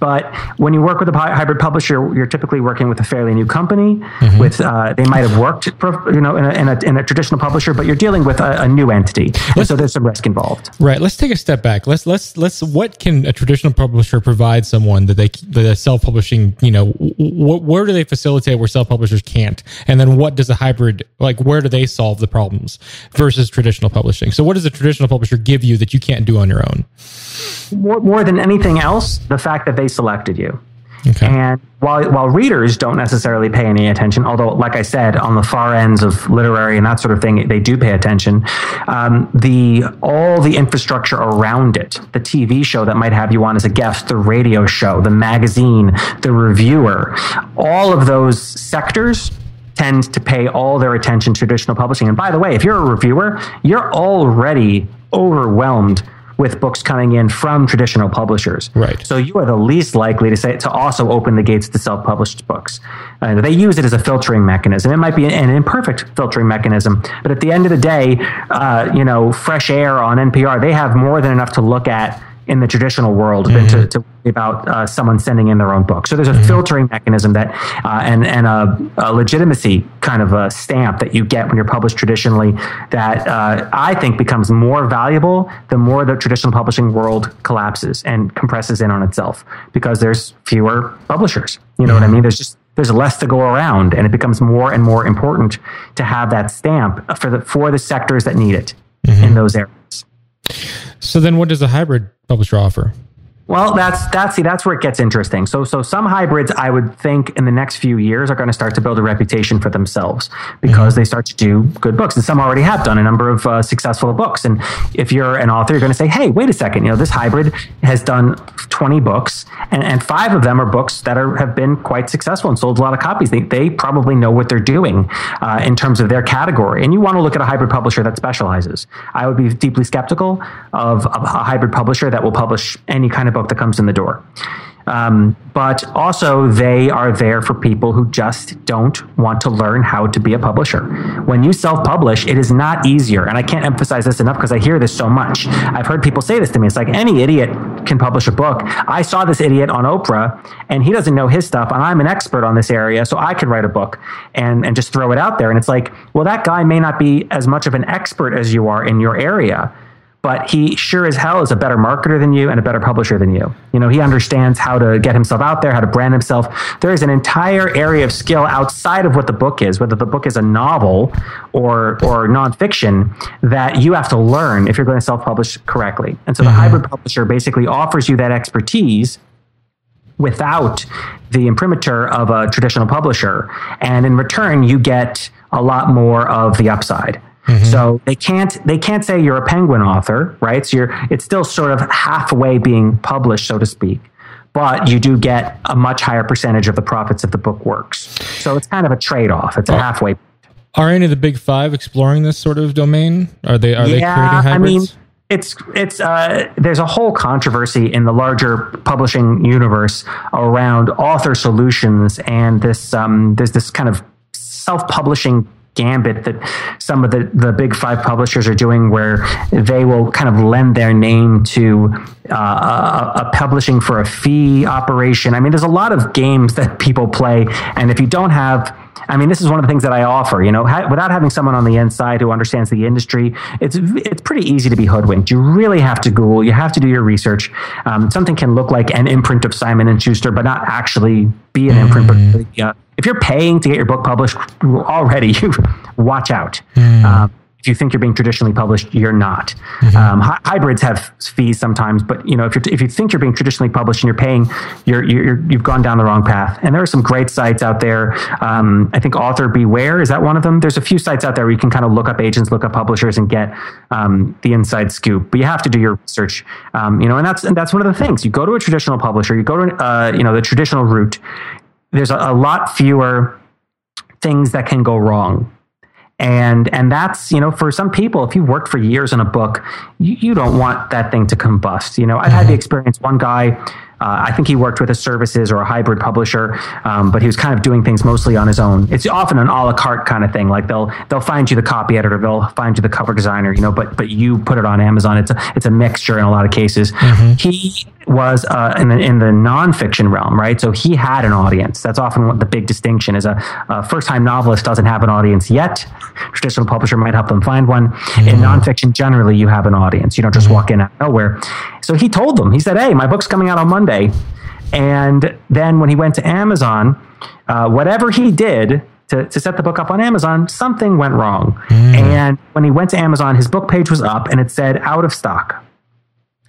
but when you work with a hybrid publisher, you're typically working with a fairly new company. Mm-hmm. With uh, they might have worked, you know, in a, in, a, in a, traditional publisher, but you're dealing with a, a new entity, and so there's some risk involved. Right. Let's take a step back. Let's let's let's. What can a traditional publisher provide someone that they the self publishing? You know, wh- where do they facilitate where self publishers can't? And then what does a hybrid like? Where do they solve the problems versus traditional publishing? So what does a traditional publisher give you that you can't do on your own? More, more than anything else, the fact that they selected you. Okay. And while while readers don't necessarily pay any attention, although, like I said, on the far ends of literary and that sort of thing, they do pay attention. Um, the all the infrastructure around it, the TV show that might have you on as a guest, the radio show, the magazine, the reviewer, all of those sectors tend to pay all their attention to traditional publishing. And by the way, if you're a reviewer, you're already overwhelmed with books coming in from traditional publishers. Right. So you are the least likely to say to also open the gates to self-published books. Uh, they use it as a filtering mechanism. It might be an imperfect filtering mechanism, but at the end of the day, uh, you know, Fresh Air on NPR, they have more than enough to look at in the traditional world mm-hmm. than to, mm-hmm. to, worry about uh, someone sending in their own book. So there's a mm-hmm. filtering mechanism that uh, and and a, a, legitimacy kind of a stamp that you get when you're published traditionally that uh, I think becomes more valuable the more the traditional publishing world collapses and compresses in on itself because there's fewer publishers. You know mm-hmm. what I mm-hmm. mean? There's just there's less to go around, and it becomes more and more important to have that stamp for the for the sectors that need it mm-hmm. in those areas. So then, what does a hybrid publisher offer? Well, that's that's see that's where it gets interesting. So so some hybrids I would think in the next few years are going to start to build a reputation for themselves because mm-hmm. they start to do good books, and some already have done a number of uh, successful books. And if you're an author, you're going to say, "Hey, wait a second! You know, this hybrid has done 20 books, and, and five of them are books that are have been quite successful and sold a lot of copies. They they probably know what they're doing uh, in terms of their category. And you want to look at a hybrid publisher that specializes. I would be deeply skeptical of, of a hybrid publisher that will publish any kind of book that comes in the door. Um, but also, they are there for people who just don't want to learn how to be a publisher. When you self publish, it is not easier. And I can't emphasize this enough because I hear this so much. I've heard people say this to me. It's like any idiot can publish a book. I saw this idiot on Oprah, and he doesn't know his stuff, and I'm an expert on this area, so I could write a book and, and just throw it out there. And it's like, well, that guy may not be as much of an expert as you are in your area but he sure as hell is a better marketer than you and a better publisher than you. You know, he understands how to get himself out there, how to brand himself. There is an entire area of skill outside of what the book is, whether the book is a novel or or nonfiction, that you have to learn if you're going to self-publish correctly. And so the mm-hmm. hybrid publisher basically offers you that expertise without the imprimatur of a traditional publisher. And in return, you get a lot more of the upside. Mm-hmm. So they can't they can't say you're a penguin author, right? So you're it's still sort of halfway being published, so to speak. But you do get a much higher percentage of the profits if the book works. So it's kind of a trade-off. It's a halfway. Are any of the big five exploring this sort of domain? Are they are yeah, they creating hybrids? I mean, it's it's uh, there's a whole controversy in the larger publishing universe around author solutions and this um, there's this kind of self-publishing gambit that some of the, the big five publishers are doing where they will kind of lend their name to uh, a, a, publishing for a fee operation. I mean, there's a lot of games that people play, and if you don't have I mean, this is one of the things that I offer. You know, ha- without having someone on the inside who understands the industry, it's it's pretty easy to be hoodwinked. You really have to Google. You have to do your research. Um, something can look like an imprint of Simon and Schuster, but not actually be an imprint. Mm. But yeah, if you're paying to get your book published already, you watch out. Mm. Um, if you think you're being traditionally published, you're not. Mm-hmm. Um, hi- hybrids have fees sometimes, but you know if you if you think you're being traditionally published and you're paying, you're, you're you've gone down the wrong path. And there are some great sites out there. Um, I think Author Beware is that one of them. There's a few sites out there where you can kind of look up agents, look up publishers, and get um, the inside scoop. But you have to do your research. Um, you know, and that's and that's one of the things. You go to a traditional publisher, you go to uh, you know the traditional route. There's a, a lot fewer things that can go wrong. And and that's you know for some people if you worked for years on a book you, you don't want that thing to combust. You know i've had the experience one guy uh, I think he worked with a services or a hybrid publisher, um, but he was kind of doing things mostly on his own. It's often an a la carte kind of thing. Like they'll they'll find you the copy editor, they'll find you the cover designer, you know, but but you put it on Amazon. It's a it's a mixture in a lot of cases. Mm-hmm. He was uh, in the in the nonfiction realm, right? So he had an audience. That's often what the big distinction is. A, a first time novelist doesn't have an audience yet. Traditional publisher might help them find one. Mm-hmm. In nonfiction, generally, you have an audience. You don't just mm-hmm. walk in out of nowhere. So he told them. He said, "Hey, my book's coming out on Monday." And then when he went to Amazon, uh, whatever he did to, to set the book up on Amazon, something went wrong. Mm. And when he went to Amazon, his book page was up and it said out of stock.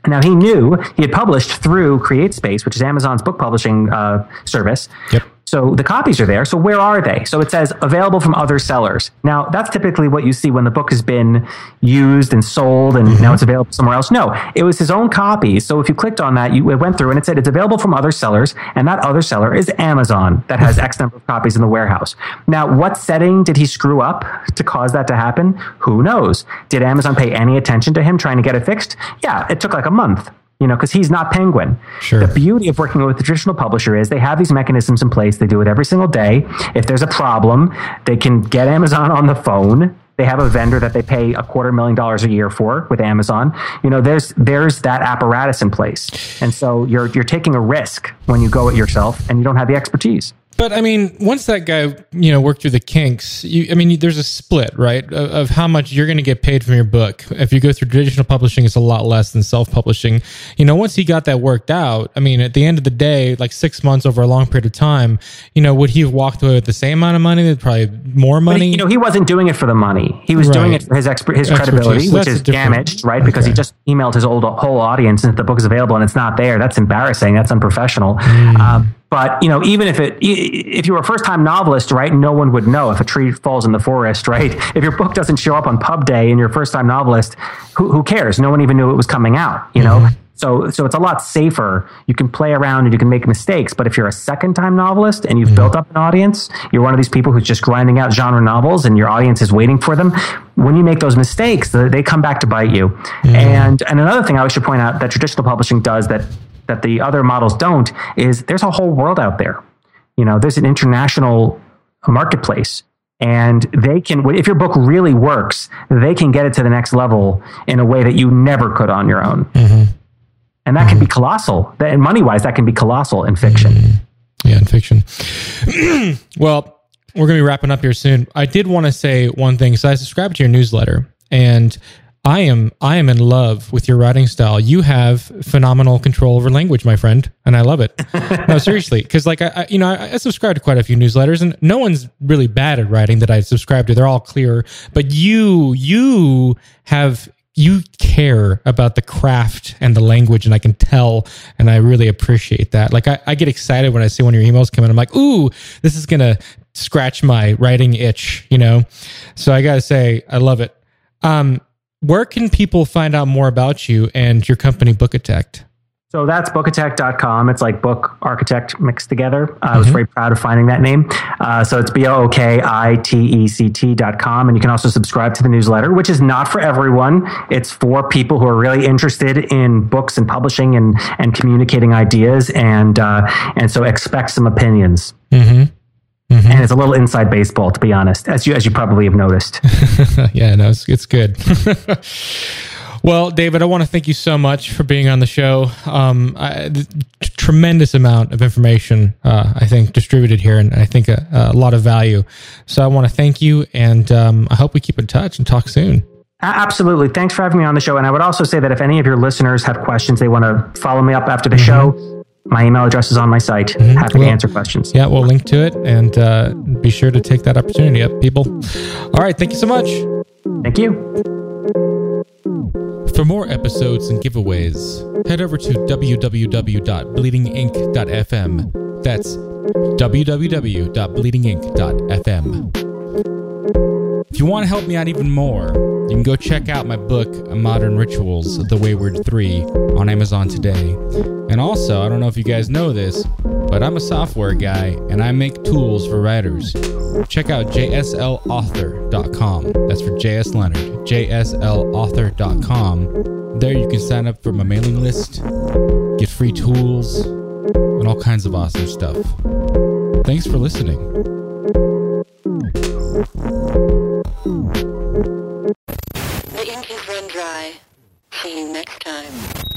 Now he knew he had published through CreateSpace, which is Amazon's book publishing uh, service. Yep. So the copies are there. So where are they? So it says available from other sellers. Now that's typically what you see when the book has been used and sold and mm-hmm. now it's available somewhere else. No, it was his own copy. So if you clicked on that, you it went through and it said it's available from other sellers, and that other seller is Amazon that has X number of copies in the warehouse. Now, what setting did he screw up to cause that to happen? Who knows? Did Amazon pay any attention to him trying to get it fixed? Yeah, it took like a month you know, because he's not Penguin. Sure. The beauty of working with a traditional publisher is they have these mechanisms in place. They do it every single day. If there's a problem, they can get Amazon on the phone. They have a vendor that they pay a quarter million dollars a year for with Amazon. You know, there's there's that apparatus in place, and so you're you're taking a risk when you go it yourself, and you don't have the expertise. But I mean, once that guy, you know, worked through the kinks, you, I mean, there's a split, right, of, of how much you're going to get paid from your book. If you go through traditional publishing, it's a lot less than self-publishing. You know, once he got that worked out, I mean, at the end of the day, like six months over a long period of time, you know, would he have walked away with the same amount of money? Probably more money. He, you know, he wasn't doing it for the money. He was right. doing it for his exp- his credibility, so which is damaged, right? Because okay. he just emailed his old whole audience and the book is available and it's not there. That's embarrassing. That's unprofessional. Mm. Um, but you know, even if it, if you were a first time novelist, right, no one would know if a tree falls in the forest, right? If your book doesn't show up on pub day and you're a first time novelist, who, who cares? No one even knew it was coming out, you know? Mm-hmm. So, so it's a lot safer. You can play around and you can make mistakes. But if you're a second time novelist and you've mm-hmm. built up an audience, you're one of these people who's just grinding out genre novels and your audience is waiting for them. When you make those mistakes, they come back to bite you. Mm-hmm. And, and another thing I should point out that traditional publishing does that that the other models don't is there's a whole world out there. You know, there's an international marketplace and they can if your book really works they can get it to the next level in a way that you never could on your own mm-hmm. and that mm-hmm. can be colossal and money wise that can be colossal in fiction mm-hmm. yeah in fiction well we're going to be wrapping up here soon i did want to say one thing so i subscribed to your newsletter and I am I am in love with your writing style. You have phenomenal control over language, my friend, and I love it. no, seriously, because like I, I, you know I, I subscribe to quite a few newsletters, and no one's really bad at writing that I subscribe to. They're all clear, but you you have you care about the craft and the language, and I can tell, and I really appreciate that. Like I, I get excited when I see one of your emails come in. I'm like, ooh, this is gonna scratch my writing itch, you know. So I gotta say, I love it. Um, where can people find out more about you and your company, Book Bookitect? So that's bookitect.com. It's like book architect mixed together. I was mm-hmm. very proud of finding that name. Uh, so it's B O O K I T E C T.com. And you can also subscribe to the newsletter, which is not for everyone. It's for people who are really interested in books and publishing and, and communicating ideas. And, uh, and so expect some opinions. Mm-hmm. Mm-hmm. and it's a little inside baseball, to be honest, as you as you probably have noticed. yeah, no, it's, it's good. Well, David, I want to thank you so much for being on the show. Um, I, tremendous amount of information, uh, I think, distributed here, and I think a, a, lot of value. So I want to thank you, and um, I hope we keep in touch and talk soon. Absolutely. Thanks for having me on the show. And I would also say that if any of your listeners have questions, they want to follow me up after the mm-hmm. show. My email address is on my site. Mm-hmm. Happy to answer questions. Yeah, we'll link to it and uh, be sure to take that opportunity up, people. All right. Thank you so much. Thank you. For more episodes and giveaways, head over to www.bleedingink.fm. That's www.bleedingink.fm. If you want to help me out even more, you can go check out my book, Modern Rituals The Wayward 3, on Amazon today. And also, I don't know if you guys know this, but I'm a software guy and I make tools for writers. Check out jslauthor.com. That's for JS Leonard, jslauthor.com. There you can sign up for my mailing list, get free tools, and all kinds of awesome stuff. Thanks for listening. The ink is run dry. See you next time.